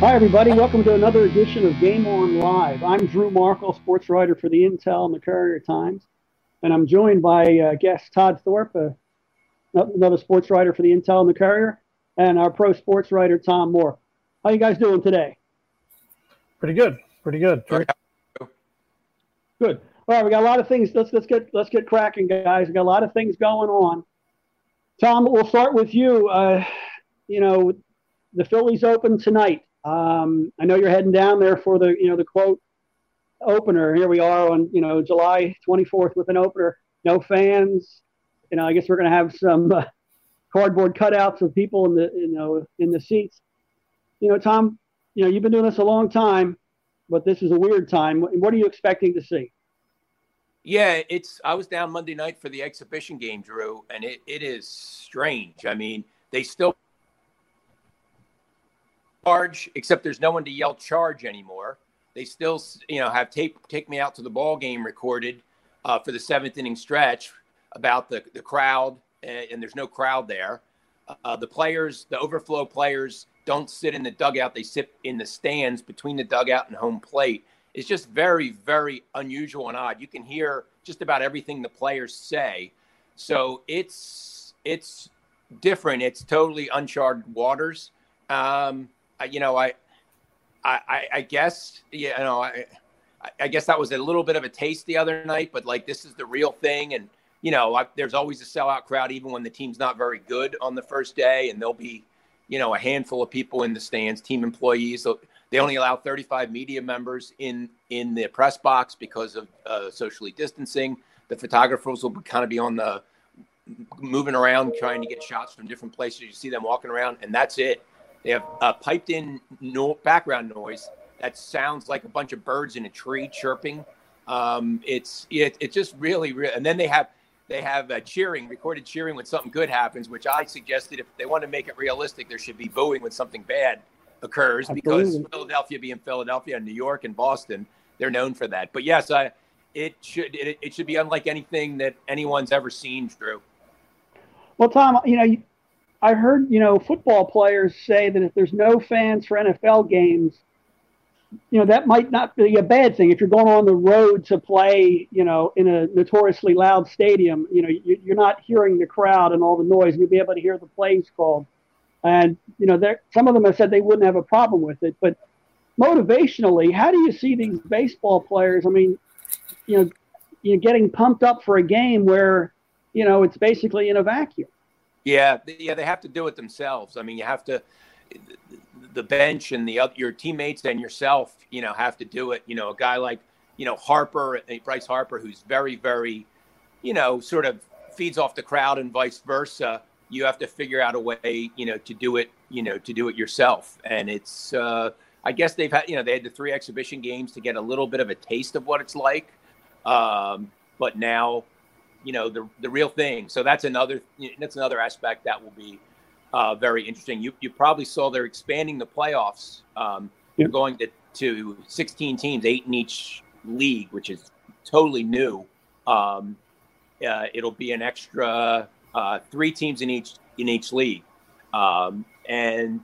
Hi, everybody. Welcome to another edition of Game On Live. I'm Drew Markol, sports writer for the Intell and the Courier Times, and I'm joined by uh, guest Todd Thorpe, uh, another sports writer for the Intell and the Courier, and our pro sports writer Tom Moore. How you guys doing today? Pretty good. Pretty good. Good. All right, we got a lot of things. Let's let's get let's get cracking, guys. We got a lot of things going on. Tom, we'll start with you. Uh, you know, the Phillies open tonight. Um, I know you're heading down there for the, you know, the quote opener. Here we are on, you know, July 24th with an opener. No fans. You know, I guess we're going to have some uh, cardboard cutouts of people in the, you know, in the seats. You know, Tom, you know, you've been doing this a long time, but this is a weird time. What are you expecting to see? Yeah, it's. I was down Monday night for the exhibition game, Drew, and it, it is strange. I mean, they still charge, except there's no one to yell charge anymore. They still, you know, have tape take me out to the ball game recorded uh, for the seventh inning stretch about the the crowd, and, and there's no crowd there. Uh, the players, the overflow players, don't sit in the dugout; they sit in the stands between the dugout and home plate. It's just very, very unusual and odd. You can hear just about everything the players say, so it's it's different. It's totally uncharted waters. Um, you know, I, I, I guess, you know, I, I guess that was a little bit of a taste the other night, but like this is the real thing, and you know, I, there's always a sellout crowd even when the team's not very good on the first day, and there'll be, you know, a handful of people in the stands, team employees. They only allow 35 media members in in the press box because of uh, socially distancing. The photographers will be, kind of be on the moving around, trying to get shots from different places. You see them walking around, and that's it. They have a piped in no background noise that sounds like a bunch of birds in a tree chirping. Um, it's it, it's just really real. And then they have they have uh, cheering, recorded cheering when something good happens, which I suggested if they want to make it realistic, there should be booing when something bad occurs because Philadelphia being Philadelphia and New York and Boston, they're known for that. But yes, I it should it, it should be unlike anything that anyone's ever seen, Drew. Well, Tom, you know, I heard, you know, football players say that if there's no fans for NFL games, you know, that might not be a bad thing. If you're going on the road to play, you know, in a notoriously loud stadium, you know, you're not hearing the crowd and all the noise. You'll be able to hear the plays called. And, you know, there, some of them have said they wouldn't have a problem with it. But motivationally, how do you see these baseball players? I mean, you know, you know, getting pumped up for a game where, you know, it's basically in a vacuum. Yeah, yeah, they have to do it themselves. I mean, you have to the bench and the other your teammates and yourself, you know, have to do it. You know, a guy like you know Harper, uh, Bryce Harper, who's very, very, you know, sort of feeds off the crowd and vice versa. You have to figure out a way, you know, to do it, you know, to do it yourself. And it's, uh, I guess they've had, you know, they had the three exhibition games to get a little bit of a taste of what it's like. Um, but now you know the the real thing. So that's another that's another aspect that will be uh, very interesting. You you probably saw they're expanding the playoffs. Um, They're going to to 16 teams, eight in each league, which is totally new. Um, uh, it'll be an extra uh, three teams in each in each league, um, and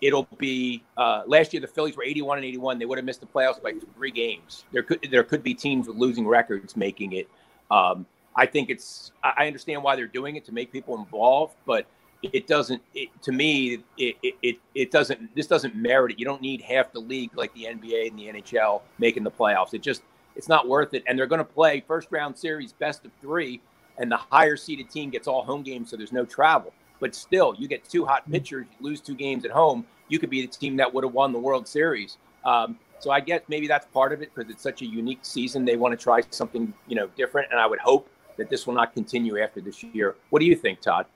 it'll be uh, last year the Phillies were 81 and 81. They would have missed the playoffs by three games. There could there could be teams with losing records making it. Um, I think it's I understand why they're doing it to make people involved, but it doesn't it, to me it, it it doesn't this doesn't merit it. You don't need half the league like the NBA and the NHL making the playoffs. It just it's not worth it. And they're going to play first round series best of 3 and the higher seeded team gets all home games so there's no travel. But still, you get two hot pitchers, lose two games at home, you could be the team that would have won the World Series. Um, so I guess maybe that's part of it because it's such a unique season. They want to try something, you know, different. And I would hope that this will not continue after this year. What do you think, Todd?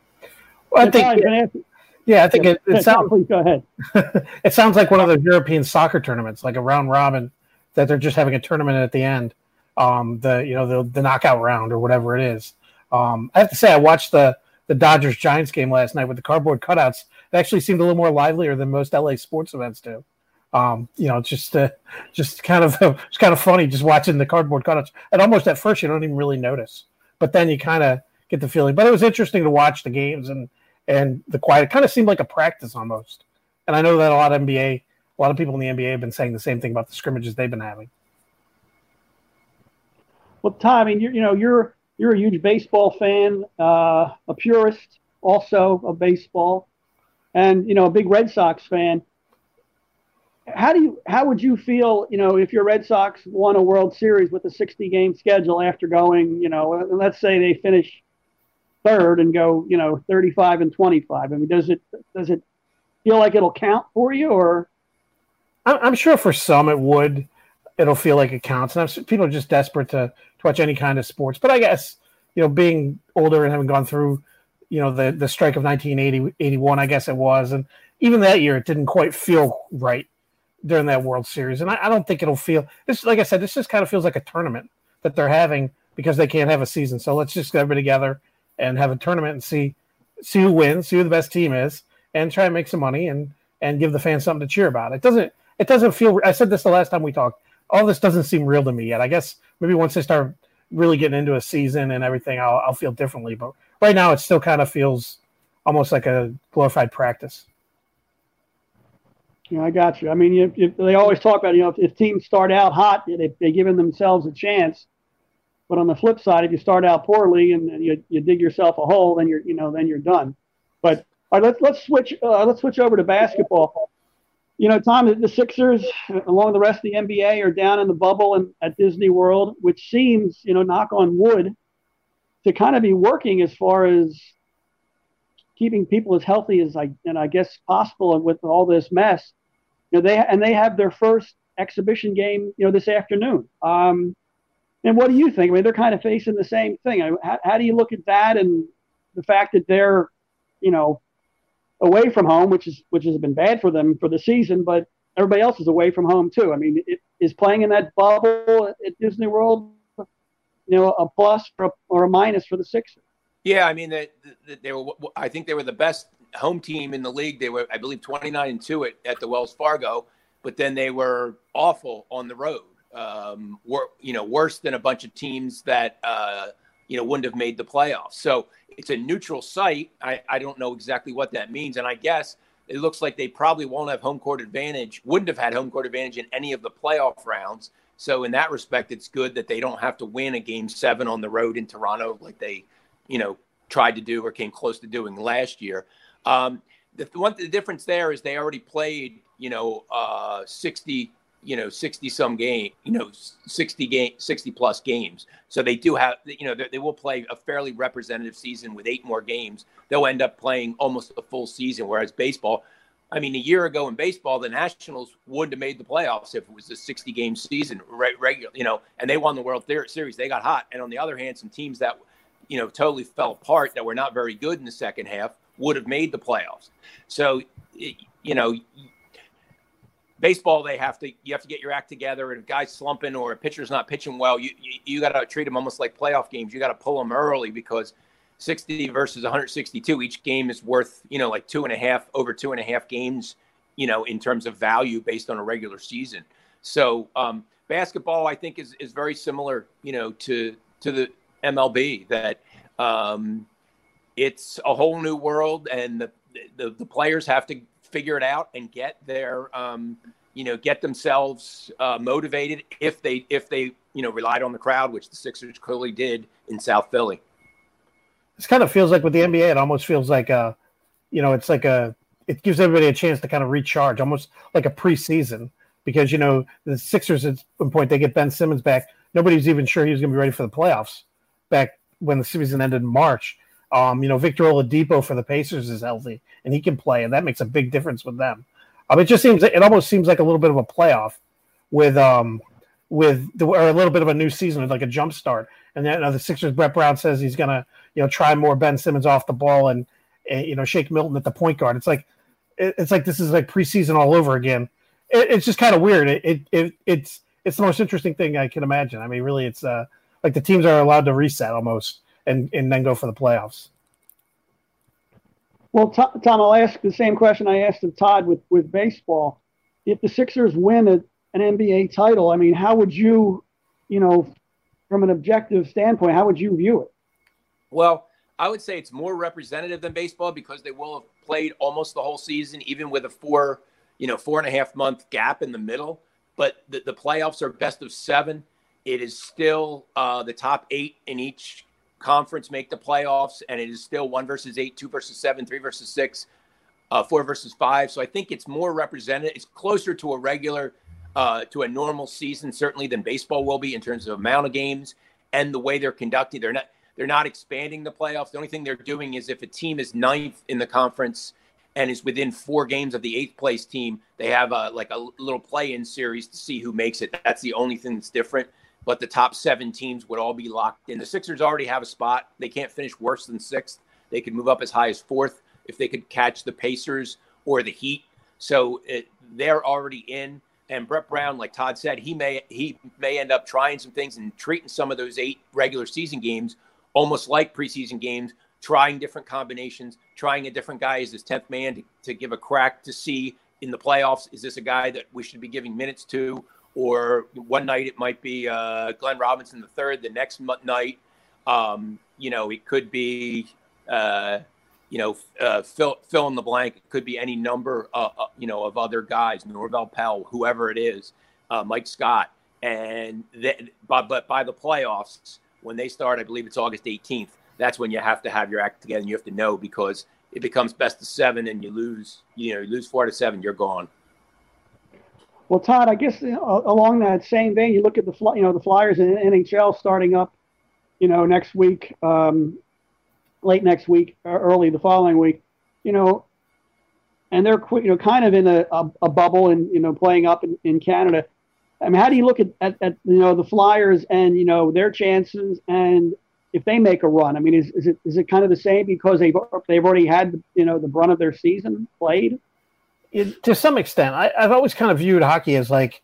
Well, I think. Yeah, I think it, it sounds. Go ahead. it sounds like one of those European soccer tournaments, like a round robin, that they're just having a tournament at the end, um, the you know the, the knockout round or whatever it is. Um, I have to say, I watched the the Dodgers Giants game last night with the cardboard cutouts. It actually seemed a little more livelier than most LA sports events do. Um, you know, just uh, just kind of it's kind of funny just watching the cardboard cutouts. And almost at first, you don't even really notice but then you kind of get the feeling. But it was interesting to watch the games and and the quiet. It kind of seemed like a practice almost. And I know that a lot of NBA a lot of people in the NBA have been saying the same thing about the scrimmages they've been having. Well, Tom, I mean, you're, you know, you're you're a huge baseball fan, uh, a purist also of baseball, and you know, a big Red Sox fan. How do you how would you feel, you know, if your Red Sox won a World Series with a 60 game schedule after going, you know, let's say they finish third and go, you know, 35 and 25. I mean, does it does it feel like it'll count for you or I'm sure for some it would it'll feel like it counts. And I'm, people are just desperate to, to watch any kind of sports. But I guess, you know, being older and having gone through, you know, the, the strike of 1980, 81, I guess it was. And even that year, it didn't quite feel right during that World Series. And I, I don't think it'll feel this, like I said, this just kind of feels like a tournament that they're having because they can't have a season. So let's just get everybody together and have a tournament and see, see who wins, see who the best team is, and try and make some money and, and give the fans something to cheer about. It doesn't, it doesn't feel, I said this the last time we talked all this doesn't seem real to me yet. I guess maybe once they start really getting into a season and everything, I'll, I'll feel differently. But right now, it still kind of feels almost like a glorified practice. Yeah, I got you. I mean, if, if they always talk about, you know, if, if teams start out hot, they, they're giving themselves a chance. But on the flip side, if you start out poorly and you, you dig yourself a hole, then you're, you know, then you're done. But all right, let's let's switch uh, let's switch over to basketball you know, Tom, the Sixers, along with the rest of the NBA, are down in the bubble and at Disney World, which seems, you know, knock on wood, to kind of be working as far as keeping people as healthy as I and I guess possible with all this mess. You know, they and they have their first exhibition game, you know, this afternoon. Um, and what do you think? I mean, they're kind of facing the same thing. How, how do you look at that and the fact that they're, you know, away from home, which is which has been bad for them for the season, but everybody else is away from home too. I mean, it, is playing in that bubble at Disney World, you know, a plus or a, or a minus for the Sixers? Yeah, I mean, they, they were. I think they were the best home team in the league. They were, I believe, twenty nine and two at, at the Wells Fargo, but then they were awful on the road. Um, were you know worse than a bunch of teams that uh, you know wouldn't have made the playoffs. So it's a neutral site. I, I don't know exactly what that means. And I guess it looks like they probably won't have home court advantage, wouldn't have had home court advantage in any of the playoff rounds. So in that respect, it's good that they don't have to win a game seven on the road in Toronto like they, you know, tried to do or came close to doing last year. Um, the, one the difference there is they already played, you know, uh, 60 you know 60 some game you know 60 game 60 plus games. So they do have you know they, they, will play a fairly representative season with eight more games. They'll end up playing almost a full season whereas baseball i mean a year ago in baseball the nationals wouldn't have made the playoffs if it was a 60 game season right regular you know and they won the world series. They got hot. And on the other hand some teams that you know totally fell apart that were not very good in the second half would have made the playoffs. So you know baseball they have to you have to get your act together. And if a guy's slumping or a pitcher's not pitching well you you, you got to treat them almost like playoff games. You got to pull them early because 60 versus 162 each game is worth you know like two and a half over two and a half games you know in terms of value based on a regular season. So um, basketball i think is is very similar you know to to the mlb that um, it's a whole new world and the, the the players have to figure it out and get their um, you know get themselves uh, motivated if they if they you know relied on the crowd, which the Sixers clearly did in South Philly. This kind of feels like with the NBA, it almost feels like a you know it's like a it gives everybody a chance to kind of recharge, almost like a preseason because you know the Sixers at one point they get Ben Simmons back. Nobody was even sure he was going to be ready for the playoffs back when the season ended in March. Um, you know, Victor Oladipo for the Pacers is healthy and he can play, and that makes a big difference with them. Um, it just seems it almost seems like a little bit of a playoff with um with the, or a little bit of a new season, like a jump start. And then you know, the Sixers, Brett Brown says he's gonna you know try more Ben Simmons off the ball and, and you know Shake Milton at the point guard. It's like it, it's like this is like preseason all over again. It, it's just kind of weird. It, it, it it's it's the most interesting thing I can imagine. I mean, really, it's uh like the teams are allowed to reset almost and and then go for the playoffs. Well, Tom, I'll ask the same question I asked of Todd with with baseball. If the Sixers win a, an NBA title, I mean, how would you, you know, from an objective standpoint, how would you view it? Well, I would say it's more representative than baseball because they will have played almost the whole season, even with a four you know, four and a half month gap in the middle. But the, the playoffs are best of seven. It is still uh, the top eight in each conference make the playoffs, and it is still one versus eight, two versus seven, three versus six, uh, four versus five. So I think it's more represented. It's closer to a regular, uh, to a normal season, certainly than baseball will be in terms of amount of games and the way they're conducting. They're not they're not expanding the playoffs. The only thing they're doing is if a team is ninth in the conference and is within four games of the eighth place team, they have a like a little play-in series to see who makes it. That's the only thing that's different. But the top seven teams would all be locked in. The Sixers already have a spot. They can't finish worse than sixth. They could move up as high as fourth if they could catch the Pacers or the Heat. So it, they're already in. And Brett Brown, like Todd said, he may he may end up trying some things and treating some of those eight regular season games almost like preseason games, trying different combinations, trying a different guy as his 10th man to, to give a crack to see in the playoffs, is this a guy that we should be giving minutes to? Or one night it might be uh, Glenn Robinson the third. The next night, um, you know, it could be, uh, you know, uh, fill fill in the blank. It could be any number, uh, uh, you know, of other guys, Norvel Pelle, whoever it is, uh, Mike Scott, and then, but but by the playoffs, when they start, I believe it's August 18th. That's when you have to have your act together and you have to know because it becomes best of seven and you lose, you know, you lose four to seven, you're gone. Well, Todd, I guess uh, along that same vein, you look at the you know the Flyers in NHL starting up, you know, next week, um, late next week, early the following week, you know, and they're you know kind of in a, a, a bubble and you know playing up in, in Canada. I mean, how do you look at, at, at, you know the Flyers and you know their chances and if they make a run? I mean, is, is it is it kind of the same because they've they've already had you know the brunt of their season played? It, to some extent, I, I've always kind of viewed hockey as like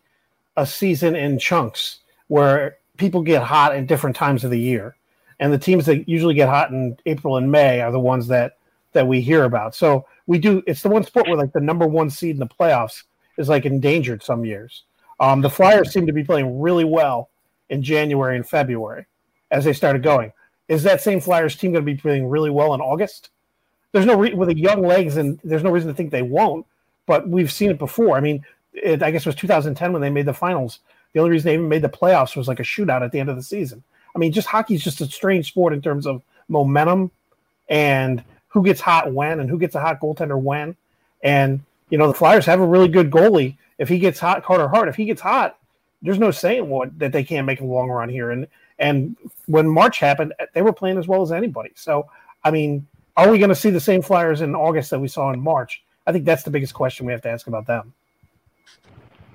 a season in chunks where people get hot at different times of the year, and the teams that usually get hot in April and May are the ones that that we hear about. So we do. It's the one sport where like the number one seed in the playoffs is like endangered some years. Um, the Flyers seem to be playing really well in January and February as they started going. Is that same Flyers team going to be playing really well in August? There's no re- with the young legs, and there's no reason to think they won't. But we've seen it before. I mean, it, I guess it was 2010 when they made the finals. The only reason they even made the playoffs was like a shootout at the end of the season. I mean, just hockey is just a strange sport in terms of momentum and who gets hot when and who gets a hot goaltender when. And you know, the Flyers have a really good goalie if he gets hot, Carter Hart, if he gets hot, there's no saying what that they can't make a long run here. And and when March happened, they were playing as well as anybody. So I mean, are we going to see the same Flyers in August that we saw in March? I think that's the biggest question we have to ask about them.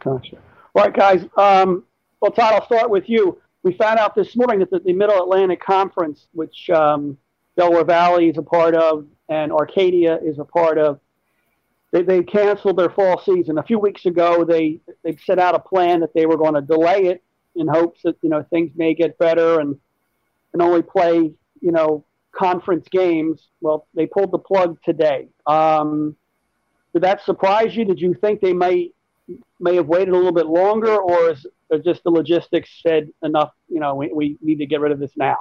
Gotcha. All right, guys. Um, well, Todd, I'll start with you. We found out this morning that the, the Middle Atlantic Conference, which um, Delaware Valley is a part of and Arcadia is a part of, they, they canceled their fall season. A few weeks ago, they, they set out a plan that they were going to delay it in hopes that, you know, things may get better and, and only play, you know, conference games. Well, they pulled the plug today. Um, did that surprise you? Did you think they may may have waited a little bit longer, or is or just the logistics said enough? You know, we, we need to get rid of this now.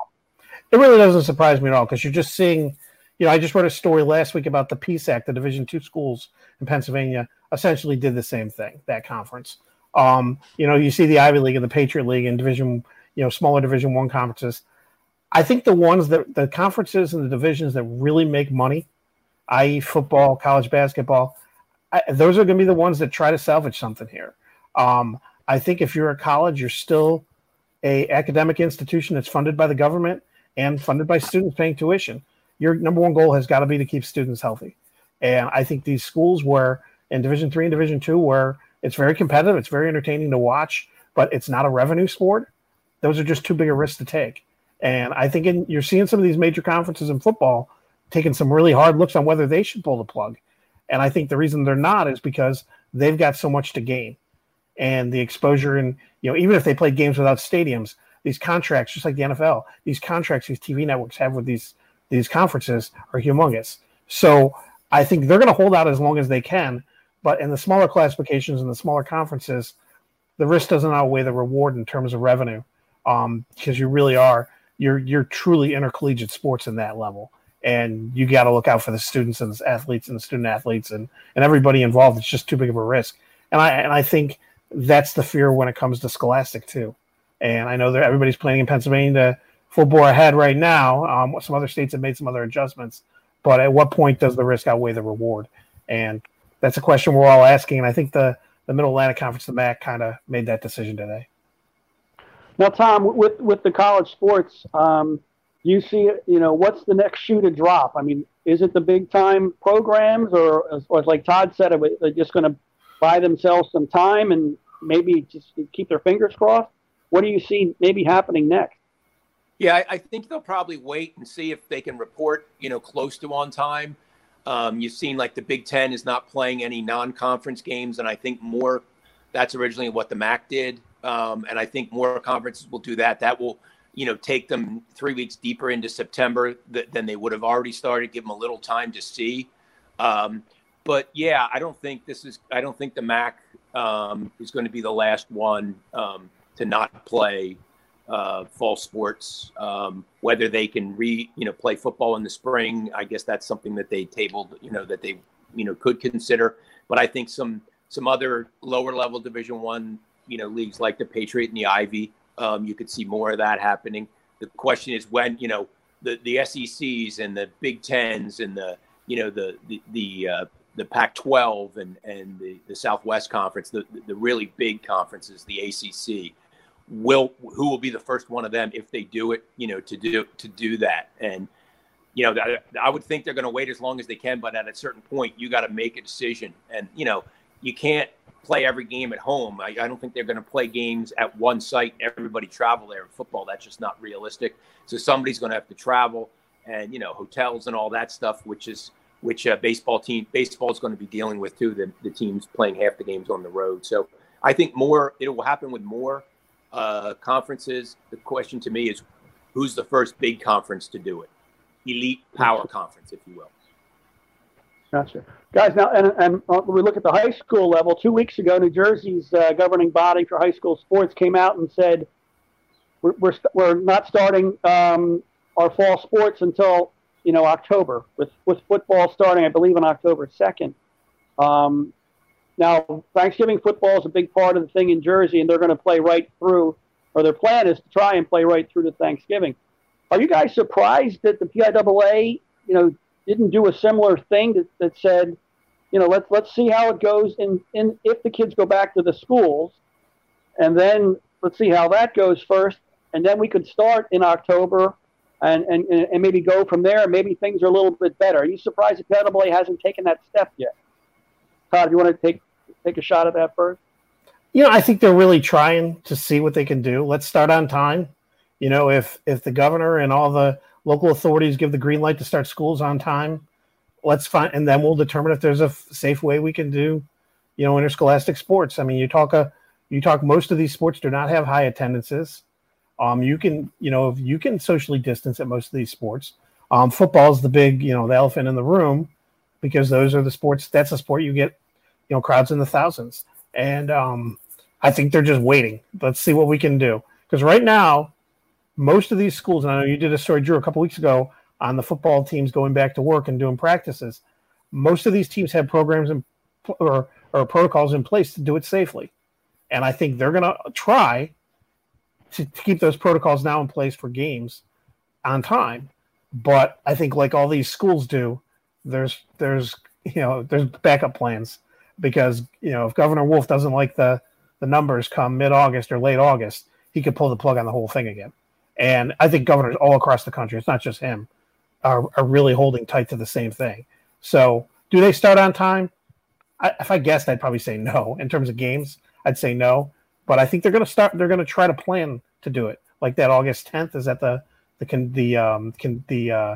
It really doesn't surprise me at all because you're just seeing you know, I just wrote a story last week about the PSAC, the Division two schools in Pennsylvania, essentially did the same thing. That conference. Um, you know, you see the Ivy League and the Patriot League and Division, you know, smaller Division one conferences. I think the ones that the conferences and the divisions that really make money, i.e., football, college basketball, I, those are going to be the ones that try to salvage something here. Um, I think if you're a college, you're still a academic institution that's funded by the government and funded by students paying tuition your number one goal has got to be to keep students healthy. And I think these schools where in Division three and Division two, where it's very competitive, it's very entertaining to watch, but it's not a revenue sport. Those are just too big a risk to take. And I think in, you're seeing some of these major conferences in football taking some really hard looks on whether they should pull the plug. And I think the reason they're not is because they've got so much to gain. And the exposure and you know, even if they play games without stadiums, these contracts, just like the NFL, these contracts these TV networks have with these these conferences are humongous. So I think they're going to hold out as long as they can. But in the smaller classifications and the smaller conferences, the risk doesn't outweigh the reward in terms of revenue, um, because you really are you're you're truly intercollegiate sports in that level. And you got to look out for the students and the athletes and the student athletes and and everybody involved. It's just too big of a risk, and I and I think that's the fear when it comes to Scholastic too. And I know that everybody's planning in Pennsylvania to full bore ahead right now. Um, some other states have made some other adjustments, but at what point does the risk outweigh the reward? And that's a question we're all asking. And I think the the Middle Atlantic Conference, the MAC, kind of made that decision today. Now, Tom, with with the college sports, um, you see, you know, what's the next shoe to drop? I mean, is it the big time programs, or, or like Todd said, are they just going to buy themselves some time and maybe just keep their fingers crossed? What do you see maybe happening next? Yeah, I, I think they'll probably wait and see if they can report, you know, close to on time. Um, you've seen like the Big Ten is not playing any non-conference games, and I think more. That's originally what the MAC did, um, and I think more conferences will do that. That will, you know, take them three weeks deeper into September th- than they would have already started. Give them a little time to see. Um, but yeah, I don't think this is. I don't think the MAC um, is going to be the last one um, to not play uh, fall sports. Um, whether they can re, you know, play football in the spring, I guess that's something that they tabled, you know, that they, you know, could consider. But I think some some other lower level Division One, you know, leagues like the Patriot and the Ivy, um, you could see more of that happening. The question is when, you know, the the SECs and the Big Tens and the, you know, the the the uh, the Pac-12 and and the, the Southwest Conference, the the really big conferences, the ACC will who will be the first one of them if they do it you know to do to do that and you know i would think they're going to wait as long as they can but at a certain point you got to make a decision and you know you can't play every game at home i, I don't think they're going to play games at one site everybody travel there in football that's just not realistic so somebody's going to have to travel and you know hotels and all that stuff which is which uh, baseball team baseball is going to be dealing with too the, the teams playing half the games on the road so i think more it will happen with more uh, conferences. The question to me is, who's the first big conference to do it? Elite power conference, if you will. Gotcha, guys. Now, and, and uh, when we look at the high school level, two weeks ago, New Jersey's uh, governing body for high school sports came out and said we're we're, we're not starting um, our fall sports until you know October, with with football starting, I believe, on October second. Um, now, Thanksgiving football is a big part of the thing in Jersey, and they're going to play right through, or their plan is to try and play right through to Thanksgiving. Are you guys surprised that the PIAA, you know, didn't do a similar thing that, that said, you know, let's let's see how it goes in, in if the kids go back to the schools, and then let's see how that goes first, and then we could start in October and, and, and maybe go from there. Maybe things are a little bit better. Are you surprised that PIAA hasn't taken that step yet? Todd, do you want to take take a shot at that first? You know, I think they're really trying to see what they can do. Let's start on time. You know, if if the governor and all the local authorities give the green light to start schools on time, let's find, and then we'll determine if there's a safe way we can do, you know, interscholastic sports. I mean, you talk a, you talk. Most of these sports do not have high attendances. Um, you can, you know, you can socially distance at most of these sports. Um, football is the big, you know, the elephant in the room because those are the sports. That's a sport you get you know crowds in the thousands and um, i think they're just waiting let's see what we can do because right now most of these schools and i know you did a story drew a couple weeks ago on the football teams going back to work and doing practices. Most of these teams have programs and or, or protocols in place to do it safely. And i think they're going to try to, to keep those protocols now in place for games on time. But i think like all these schools do there's there's you know there's backup plans because you know if Governor Wolf doesn't like the the numbers come mid August or late August, he could pull the plug on the whole thing again. And I think governors all across the country, it's not just him, are, are really holding tight to the same thing. So, do they start on time? I, if I guessed, I'd probably say no. In terms of games, I'd say no. But I think they're going to start. They're going to try to plan to do it. Like that August 10th is that the the can the um can the uh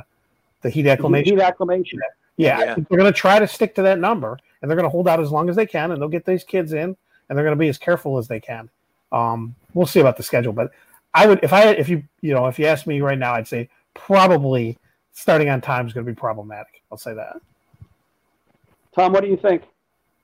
the heat acclimation. Heat acclimation. Yeah, yeah. they're going to try to stick to that number and they're going to hold out as long as they can, and they'll get these kids in, and they're going to be as careful as they can. Um, we'll see about the schedule, but I would if I if you you know if you ask me right now, I'd say probably starting on time is going to be problematic. I'll say that. Tom, what do you think?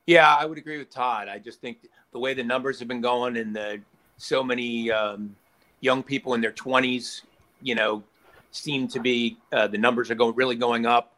Yeah, I would agree with Todd. I just think the way the numbers have been going and the so many um, young people in their 20s, you know, seem to be uh, the numbers are going really going up.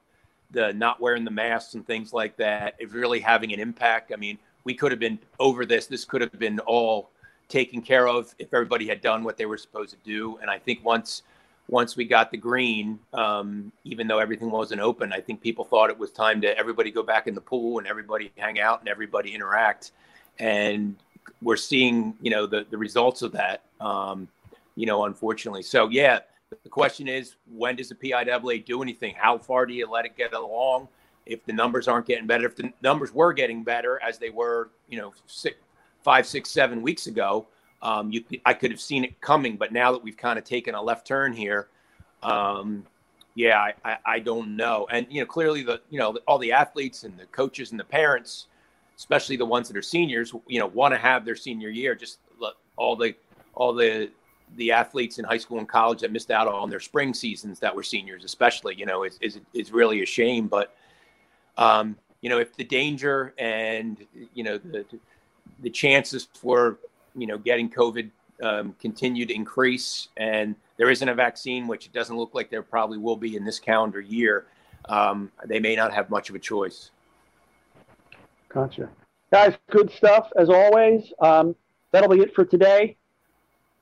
The not wearing the masks and things like that is really having an impact. I mean, we could have been over this. This could have been all taken care of if everybody had done what they were supposed to do. And I think once once we got the green, um, even though everything wasn't open, I think people thought it was time to everybody go back in the pool and everybody hang out and everybody interact. And we're seeing, you know, the, the results of that, um, you know, unfortunately. So, yeah, the question is when does the PIAA do anything? How far do you let it get along? If the numbers aren't getting better, if the numbers were getting better as they were, you know, six, five, six, seven weeks ago, um, you, I could have seen it coming, but now that we've kind of taken a left turn here, um, yeah, I, I, I, don't know. And you know, clearly the you know all the athletes and the coaches and the parents, especially the ones that are seniors, you know, want to have their senior year. Just all the all the the athletes in high school and college that missed out on their spring seasons that were seniors, especially, you know, is is, is really a shame. But um, you know, if the danger and you know the the chances for you know, getting COVID um, continue to increase, and there isn't a vaccine, which it doesn't look like there probably will be in this calendar year. Um, they may not have much of a choice. Gotcha, guys. Good stuff as always. Um, that'll be it for today.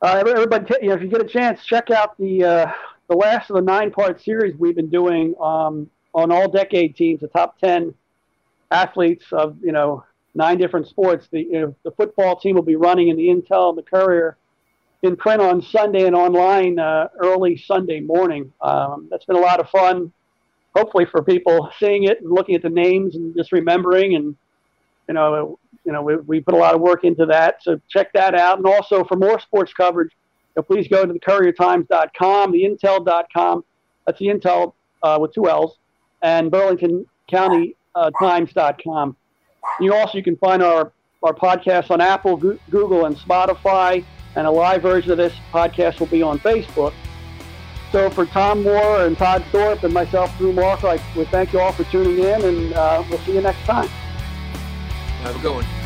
Uh, everybody, you know, if you get a chance, check out the uh, the last of the nine-part series we've been doing um, on all decade teams, the top ten athletes of you know nine different sports. The, you know, the football team will be running in the Intell and the Courier in print on Sunday and online uh, early Sunday morning. Um, that's been a lot of fun. Hopefully, for people seeing it and looking at the names and just remembering, and you know, you know, we, we put a lot of work into that. So check that out, and also for more sports coverage, you know, please go to the CourierTimes.com, the Intell.com. That's the Intell uh, with two L's, and Burlington County uh, Times.com. You also you can find our our podcast on Apple, Google, and Spotify, and a live version of this podcast will be on Facebook. So for Tom Moore and Todd Thorpe and myself, Drew Markol, I would thank you all for tuning in, and uh, we'll see you next time. Have a good one.